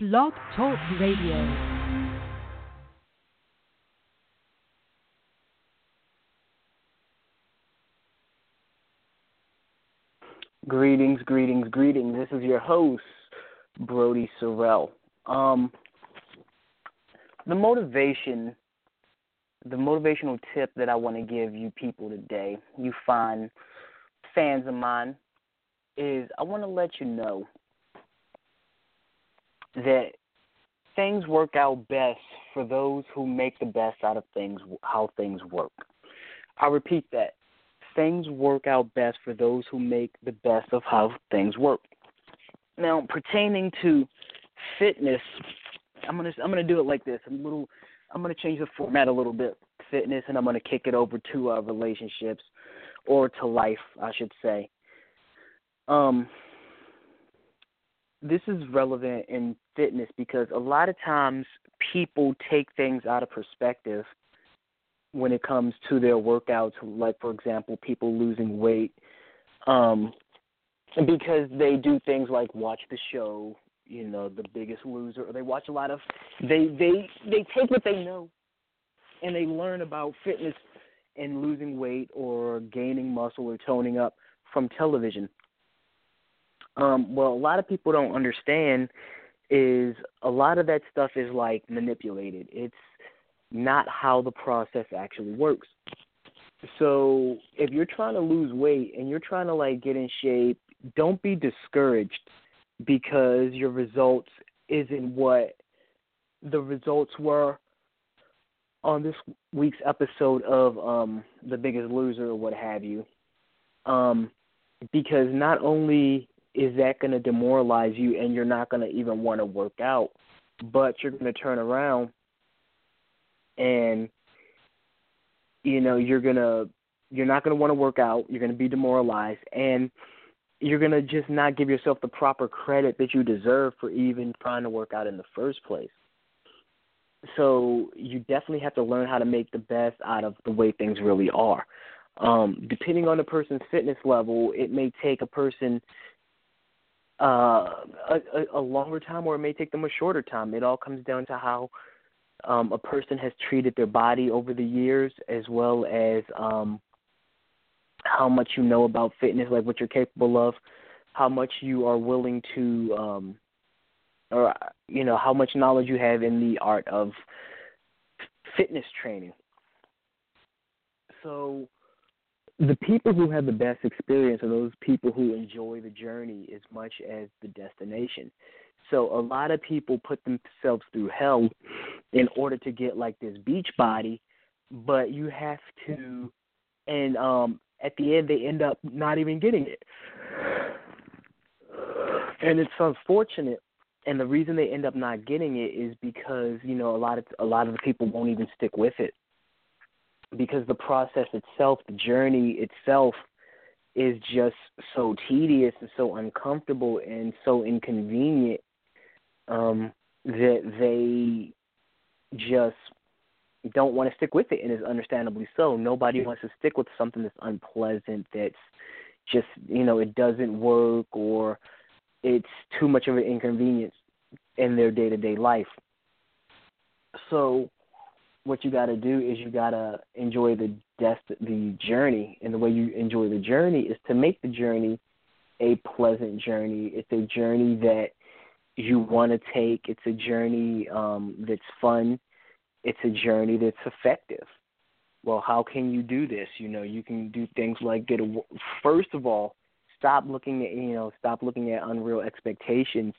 Blog Talk Radio. Greetings, greetings, greetings. This is your host, Brody Sorrell. Um, the motivation, the motivational tip that I want to give you people today, you find fans of mine, is I want to let you know that things work out best for those who make the best out of things, how things work. I repeat that things work out best for those who make the best of how things work. Now, pertaining to fitness, I'm gonna I'm gonna do it like this. I'm a little I'm gonna change the format a little bit. Fitness, and I'm gonna kick it over to uh, relationships or to life, I should say. Um, this is relevant in fitness because a lot of times people take things out of perspective when it comes to their workouts, like for example, people losing weight, um, because they do things like watch the show, you know, The Biggest Loser, or they watch a lot of they they they take what they know and they learn about fitness and losing weight or gaining muscle or toning up from television. Um, well, a lot of people don't understand is a lot of that stuff is like manipulated. It's not how the process actually works. So if you're trying to lose weight and you're trying to like get in shape, don't be discouraged because your results isn't what the results were on this week's episode of um The Biggest Loser or what have you. Um because not only is that going to demoralize you and you're not going to even want to work out, but you're going to turn around and you know you're gonna you're not gonna want to work out you're gonna be demoralized and you're gonna just not give yourself the proper credit that you deserve for even trying to work out in the first place. So you definitely have to learn how to make the best out of the way things really are. Um depending on the person's fitness level it may take a person uh a, a longer time or it may take them a shorter time it all comes down to how um, a person has treated their body over the years, as well as um, how much you know about fitness, like what you're capable of, how much you are willing to, um, or you know, how much knowledge you have in the art of fitness training. So, the people who have the best experience are those people who enjoy the journey as much as the destination. So a lot of people put themselves through hell in order to get like this beach body, but you have to and um at the end they end up not even getting it. And it's unfortunate and the reason they end up not getting it is because, you know, a lot of a lot of the people won't even stick with it. Because the process itself, the journey itself is just so tedious and so uncomfortable and so inconvenient um, that they just don't want to stick with it, and is understandably so. Nobody wants to stick with something that's unpleasant, that's just you know it doesn't work or it's too much of an inconvenience in their day to day life. So what you got to do is you got to enjoy the dest- the journey, and the way you enjoy the journey is to make the journey a pleasant journey. It's a journey that you want to take. It's a journey um, that's fun. It's a journey that's effective. Well, how can you do this? You know, you can do things like get a first of all, stop looking at you know, stop looking at unreal expectations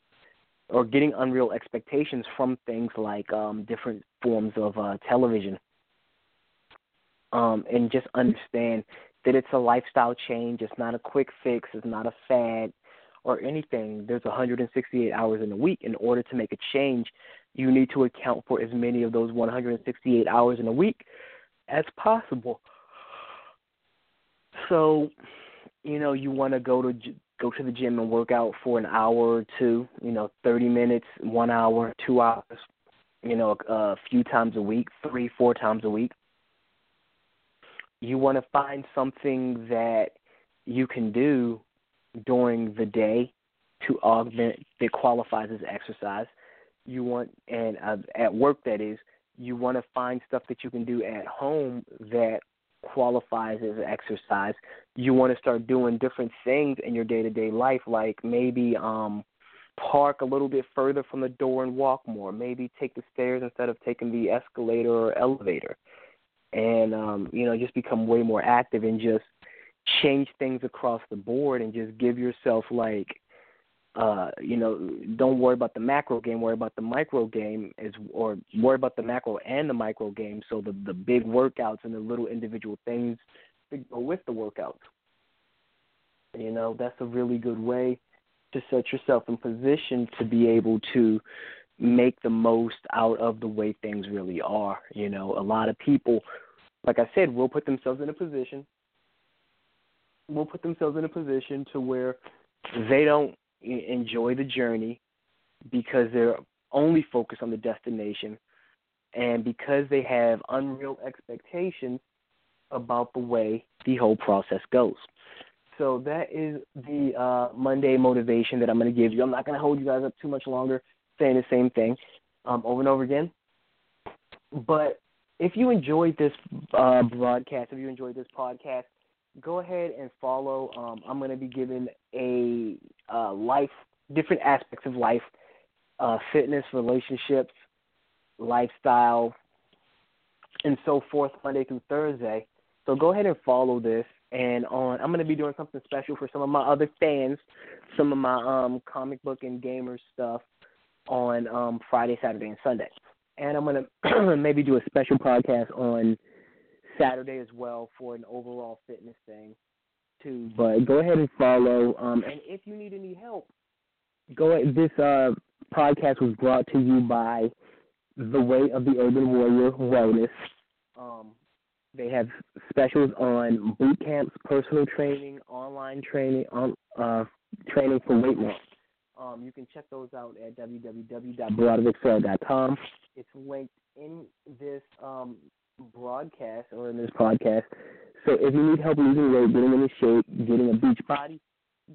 or getting unreal expectations from things like um, different forms of uh, television. Um, and just understand that it's a lifestyle change. It's not a quick fix. It's not a fad or anything, there's 168 hours in a week. In order to make a change, you need to account for as many of those 168 hours in a week as possible. So, you know, you want to go to go to the gym and work out for an hour or two, you know, 30 minutes, 1 hour, 2 hours, you know, a few times a week, 3, 4 times a week. You want to find something that you can do during the day to augment that qualifies as exercise. You want and uh, at work that is, you want to find stuff that you can do at home that qualifies as exercise. You want to start doing different things in your day to day life, like maybe um park a little bit further from the door and walk more. Maybe take the stairs instead of taking the escalator or elevator. And um, you know, just become way more active and just change things across the board and just give yourself like uh, you know, don't worry about the macro game, worry about the micro game is or worry about the macro and the micro game. So the the big workouts and the little individual things that go with the workouts. You know, that's a really good way to set yourself in position to be able to make the most out of the way things really are. You know, a lot of people, like I said, will put themselves in a position, will put themselves in a position to where they don't enjoy the journey because they're only focused on the destination and because they have unreal expectations about the way the whole process goes. So that is the uh, Monday motivation that I'm going to give you. I'm not going to hold you guys up too much longer saying the same thing um, over and over again. But if you enjoyed this uh, broadcast, if you enjoyed this podcast, go ahead and follow. Um, I'm going to be giving a uh, life, different aspects of life, uh, fitness, relationships, lifestyle, and so forth, Monday through Thursday. So go ahead and follow this. And on, I'm going to be doing something special for some of my other fans, some of my um, comic book and gamer stuff on um, Friday, Saturday, and Sunday. And I'm going to maybe do a special podcast on Saturday as well for an overall fitness thing too. But go ahead and follow. Um, and if you need any help, go. Ahead. This uh, podcast was brought to you by the Way of the Urban Warrior Wellness. Um, they have specials on boot camps, personal training, online training, on uh, training for weight loss. Um, you can check those out at www.brodericksorrell.com. It's linked in this um, broadcast or in this podcast. So if you need help losing weight, getting into shape, getting a beach body,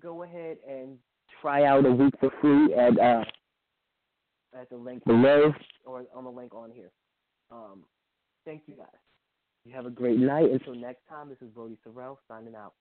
go ahead and try out a week for free at uh, at the link below or on the link on here. Um, thank you guys. You have a great night. Until next time, this is Brody Sorrell signing out.